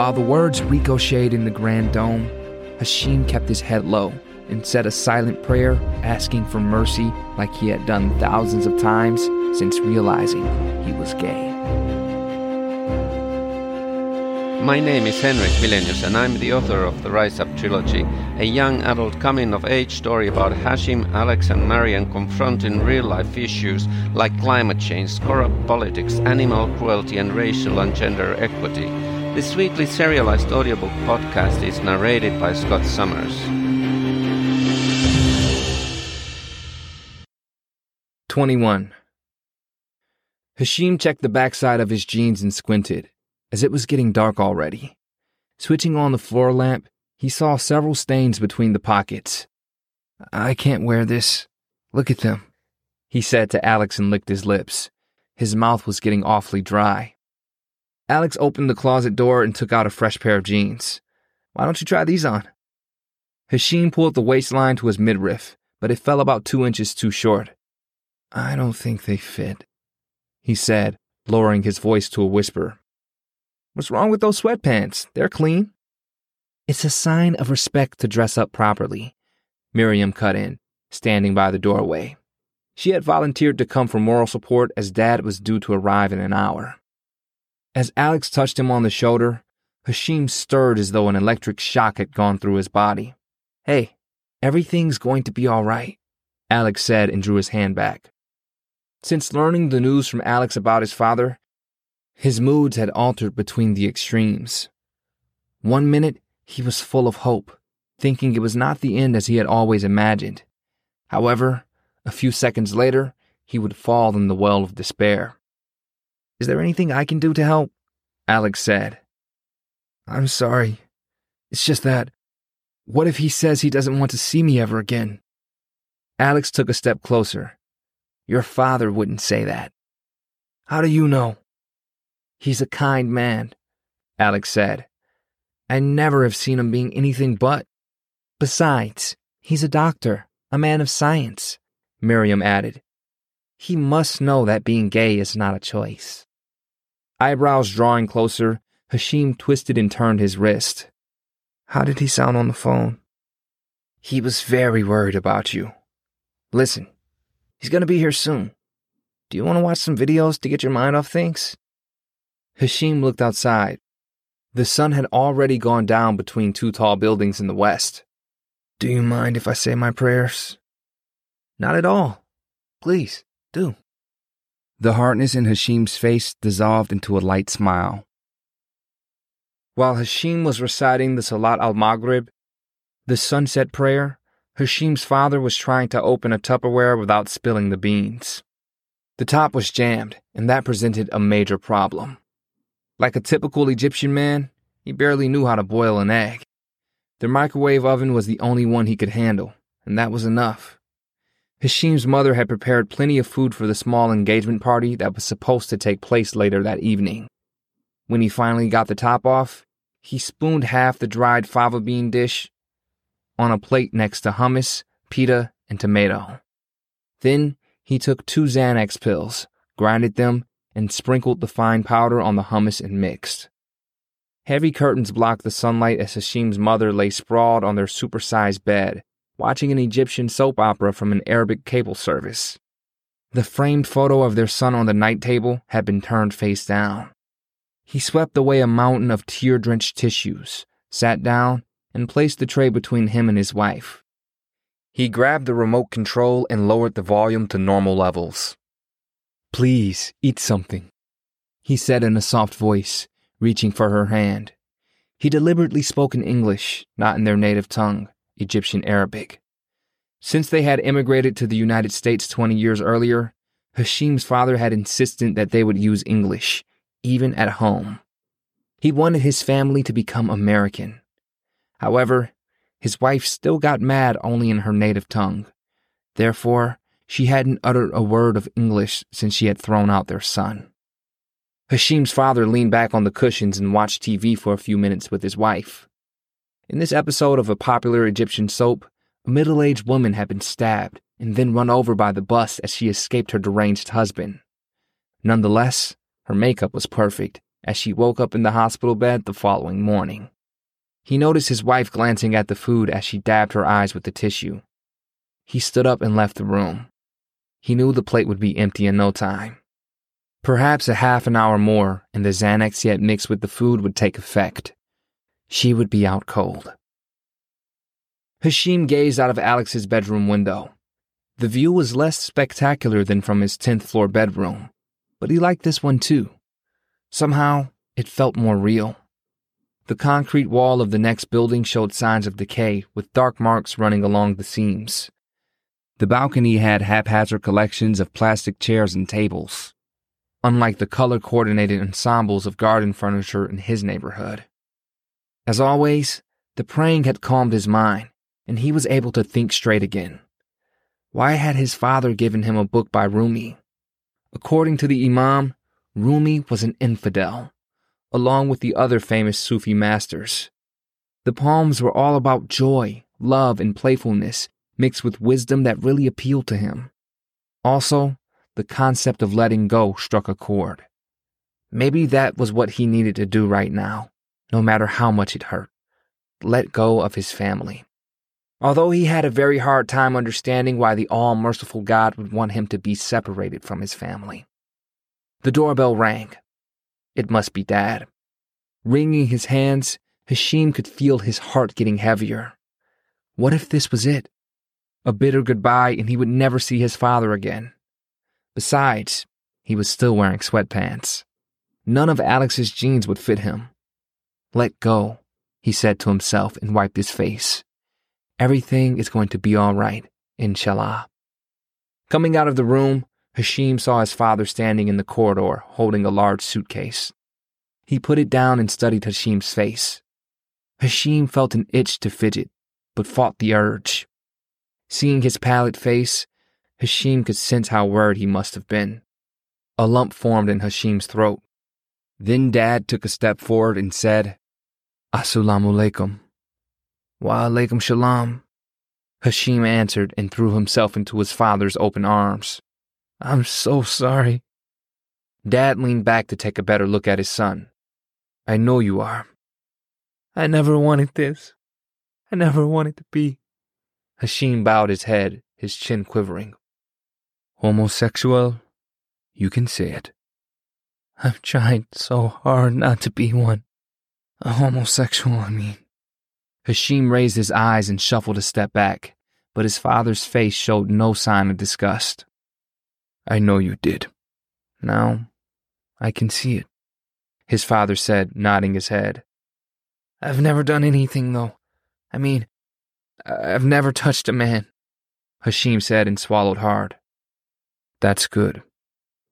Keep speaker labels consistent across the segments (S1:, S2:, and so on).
S1: While the words ricocheted in the grand dome, Hashim kept his head low and said a silent prayer asking for mercy like he had done thousands of times since realizing he was gay.
S2: My name is Henrik Wilenius and I'm the author of the Rise Up trilogy, a young adult coming of age story about Hashim, Alex and Marian confronting real life issues like climate change, corrupt politics, animal cruelty and racial and gender equity. This weekly serialized audiobook podcast is narrated by Scott Summers.
S1: 21. Hashim checked the backside of his jeans and squinted as it was getting dark already. Switching on the floor lamp, he saw several stains between the pockets. I can't wear this. Look at them, he said to Alex and licked his lips. His mouth was getting awfully dry. Alex opened the closet door and took out a fresh pair of jeans. Why don't you try these on? Hashim pulled the waistline to his midriff, but it fell about two inches too short. I don't think they fit, he said, lowering his voice to a whisper. What's wrong with those sweatpants? They're clean. It's a sign of respect to dress up properly, Miriam cut in, standing by the doorway. She had volunteered to come for moral support as Dad was due to arrive in an hour. As Alex touched him on the shoulder, Hashim stirred as though an electric shock had gone through his body. Hey, everything's going to be all right, Alex said and drew his hand back. Since learning the news from Alex about his father, his moods had altered between the extremes. One minute, he was full of hope, thinking it was not the end as he had always imagined. However, a few seconds later, he would fall in the well of despair. Is there anything I can do to help? Alex said. I'm sorry. It's just that. What if he says he doesn't want to see me ever again? Alex took a step closer. Your father wouldn't say that. How do you know? He's a kind man, Alex said. I never have seen him being anything but. Besides, he's a doctor, a man of science, Miriam added. He must know that being gay is not a choice. Eyebrows drawing closer, Hashim twisted and turned his wrist. How did he sound on the phone? He was very worried about you. Listen, he's going to be here soon. Do you want to watch some videos to get your mind off things? Hashim looked outside. The sun had already gone down between two tall buildings in the west. Do you mind if I say my prayers? Not at all. Please, do. The hardness in Hashim's face dissolved into a light smile. While Hashim was reciting the Salat al Maghrib, the sunset prayer, Hashim's father was trying to open a Tupperware without spilling the beans. The top was jammed, and that presented a major problem. Like a typical Egyptian man, he barely knew how to boil an egg. The microwave oven was the only one he could handle, and that was enough. Hashim's mother had prepared plenty of food for the small engagement party that was supposed to take place later that evening. When he finally got the top off, he spooned half the dried fava bean dish on a plate next to hummus, pita, and tomato. Then he took two Xanax pills, grinded them, and sprinkled the fine powder on the hummus and mixed. Heavy curtains blocked the sunlight as Hashim's mother lay sprawled on their supersized bed, watching an Egyptian soap opera from an Arabic cable service. The framed photo of their son on the night table had been turned face down. He swept away a mountain of tear drenched tissues, sat down, and placed the tray between him and his wife. He grabbed the remote control and lowered the volume to normal levels. Please, eat something, he said in a soft voice, reaching for her hand. He deliberately spoke in English, not in their native tongue, Egyptian Arabic. Since they had immigrated to the United States 20 years earlier, Hashim's father had insisted that they would use English, even at home. He wanted his family to become American. However, his wife still got mad only in her native tongue. Therefore, she hadn't uttered a word of English since she had thrown out their son. Hashim's father leaned back on the cushions and watched TV for a few minutes with his wife. In this episode of a popular Egyptian soap, a middle aged woman had been stabbed and then run over by the bus as she escaped her deranged husband. Nonetheless, her makeup was perfect, as she woke up in the hospital bed the following morning. He noticed his wife glancing at the food as she dabbed her eyes with the tissue. He stood up and left the room. He knew the plate would be empty in no time. Perhaps a half an hour more, and the Xanax yet mixed with the food would take effect. She would be out cold. Hashim gazed out of Alex's bedroom window. The view was less spectacular than from his 10th floor bedroom, but he liked this one too. Somehow, it felt more real. The concrete wall of the next building showed signs of decay, with dark marks running along the seams. The balcony had haphazard collections of plastic chairs and tables, unlike the color coordinated ensembles of garden furniture in his neighborhood. As always, the praying had calmed his mind, and he was able to think straight again. Why had his father given him a book by Rumi? According to the Imam, Rumi was an infidel, along with the other famous Sufi masters. The poems were all about joy, love, and playfulness, mixed with wisdom that really appealed to him. Also, the concept of letting go struck a chord. Maybe that was what he needed to do right now, no matter how much it hurt. Let go of his family. Although he had a very hard time understanding why the all merciful God would want him to be separated from his family. The doorbell rang. It must be Dad. Wringing his hands, Hashim could feel his heart getting heavier. What if this was it? A bitter goodbye and he would never see his father again. Besides, he was still wearing sweatpants. None of Alex's jeans would fit him. Let go, he said to himself and wiped his face. Everything is going to be all right, inshallah. Coming out of the room, Hashim saw his father standing in the corridor holding a large suitcase. He put it down and studied Hashim's face. Hashim felt an itch to fidget, but fought the urge. Seeing his pallid face, Hashim could sense how worried he must have been. A lump formed in Hashim's throat. Then Dad took a step forward and said, Assalamu alaikum. Wa alaikum salam. Hashim answered and threw himself into his father's open arms. I'm so sorry. Dad leaned back to take a better look at his son. I know you are. I never wanted this. I never wanted to be. Hashim bowed his head, his chin quivering. Homosexual? You can say it. I've tried so hard not to be one. A homosexual, I mean. Hashim raised his eyes and shuffled a step back, but his father's face showed no sign of disgust. I know you did. Now, I can see it, his father said, nodding his head. I've never done anything, though. I mean, I've never touched a man, Hashim said and swallowed hard. That's good.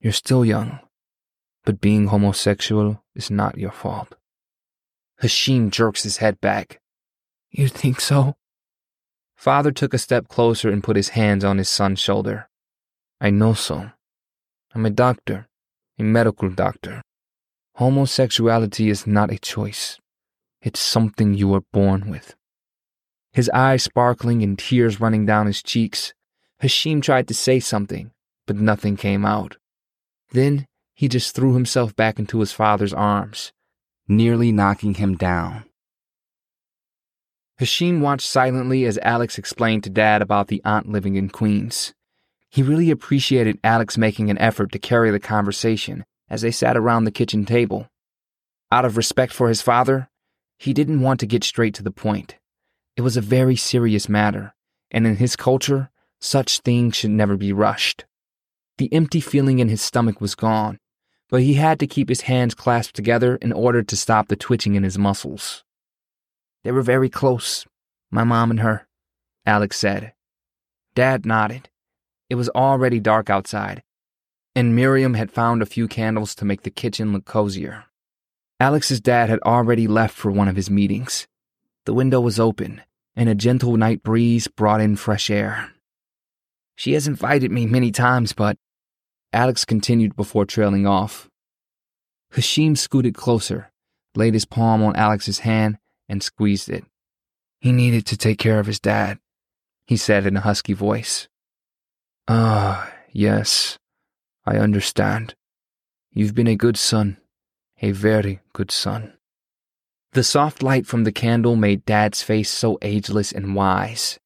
S1: You're still young, but being homosexual is not your fault. Hashim jerks his head back, you think so? Father took a step closer and put his hands on his son's shoulder. I know so. I'm a doctor, a medical doctor. Homosexuality is not a choice. It's something you are born with. His eyes sparkling and tears running down his cheeks, Hashim tried to say something, but nothing came out. Then he just threw himself back into his father's arms, nearly knocking him down. Hashim watched silently as Alex explained to Dad about the aunt living in Queens. He really appreciated Alex making an effort to carry the conversation as they sat around the kitchen table. Out of respect for his father, he didn't want to get straight to the point. It was a very serious matter, and in his culture, such things should never be rushed. The empty feeling in his stomach was gone, but he had to keep his hands clasped together in order to stop the twitching in his muscles. They were very close, my mom and her, Alex said. Dad nodded. It was already dark outside, and Miriam had found a few candles to make the kitchen look cozier. Alex's dad had already left for one of his meetings. The window was open, and a gentle night breeze brought in fresh air. She has invited me many times, but Alex continued before trailing off. Hashim scooted closer, laid his palm on Alex's hand, and squeezed it. He needed to take care of his dad, he said in a husky voice. Ah, yes, I understand. You've been a good son, A very good son. The soft light from the candle made Dad's face so ageless and wise.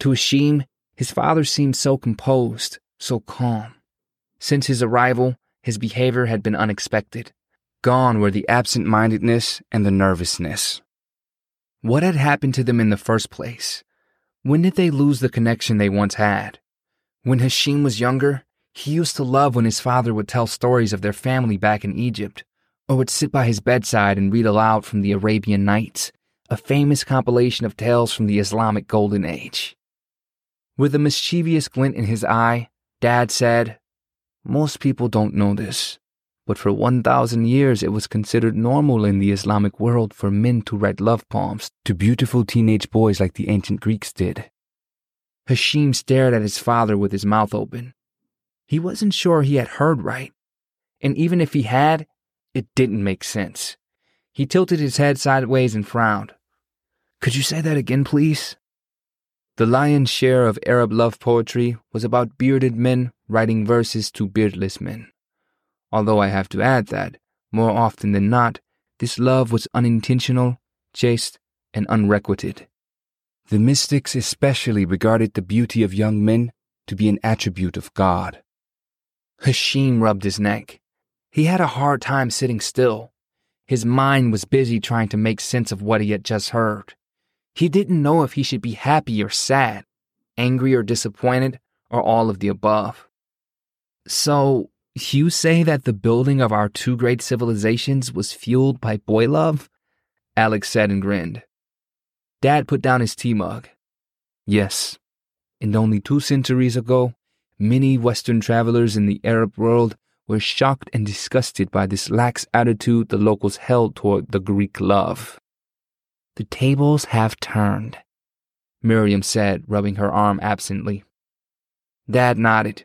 S1: To Hashim, his father seemed so composed, so calm. Since his arrival, his behavior had been unexpected. Gone were the absent mindedness and the nervousness. What had happened to them in the first place? When did they lose the connection they once had? When Hashim was younger, he used to love when his father would tell stories of their family back in Egypt, or would sit by his bedside and read aloud from the Arabian Nights, a famous compilation of tales from the Islamic Golden Age. With a mischievous glint in his eye, Dad said, Most people don't know this, but for 1,000 years it was considered normal in the Islamic world for men to write love poems to beautiful teenage boys like the ancient Greeks did. Hashim stared at his father with his mouth open. He wasn't sure he had heard right, and even if he had, it didn't make sense. He tilted his head sideways and frowned. Could you say that again, please? The lion's share of Arab love poetry was about bearded men writing verses to beardless men. Although I have to add that, more often than not, this love was unintentional, chaste, and unrequited. The mystics especially regarded the beauty of young men to be an attribute of God. Hashim rubbed his neck. He had a hard time sitting still. His mind was busy trying to make sense of what he had just heard. He didn't know if he should be happy or sad, angry or disappointed, or all of the above. So, you say that the building of our two great civilizations was fueled by boy love? Alex said and grinned. Dad put down his tea mug. Yes, and only two centuries ago, many Western travelers in the Arab world were shocked and disgusted by this lax attitude the locals held toward the Greek love. The tables have turned, Miriam said, rubbing her arm absently. Dad nodded.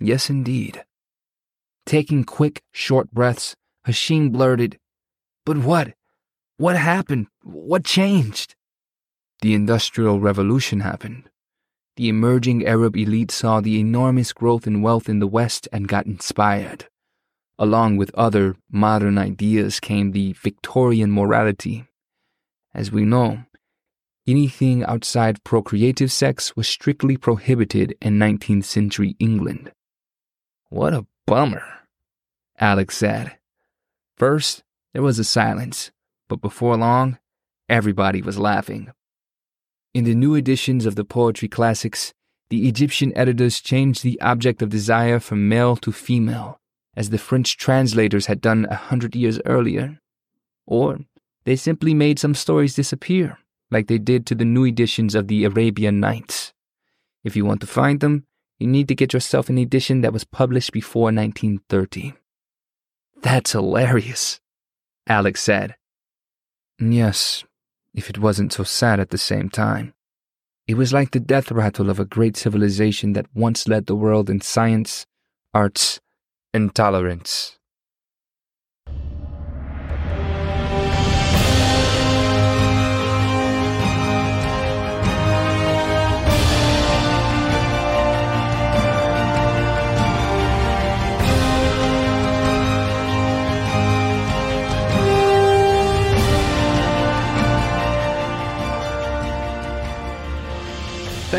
S1: Yes, indeed. Taking quick, short breaths, Hashim blurted, But what? What happened? What changed? The Industrial Revolution happened. The emerging Arab elite saw the enormous growth in wealth in the West and got inspired. Along with other modern ideas came the Victorian morality. As we know, anything outside procreative sex was strictly prohibited in 19th century England. What a bummer, Alex said. First, there was a silence, but before long, everybody was laughing. In the new editions of the poetry classics, the Egyptian editors changed the object of desire from male to female, as the French translators had done a hundred years earlier. Or they simply made some stories disappear, like they did to the new editions of the Arabian Nights. If you want to find them, you need to get yourself an edition that was published before 1930. That's hilarious, Alex said. Yes, if it wasn't so sad at the same time. It was like the death rattle of a great civilization that once led the world in science, arts, and tolerance.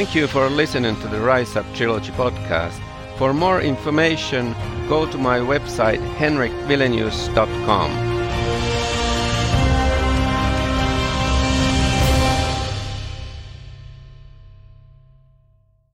S2: Thank you for listening to the Rise Up Trilogy podcast. For more information, go to my website henrikwilenius.com.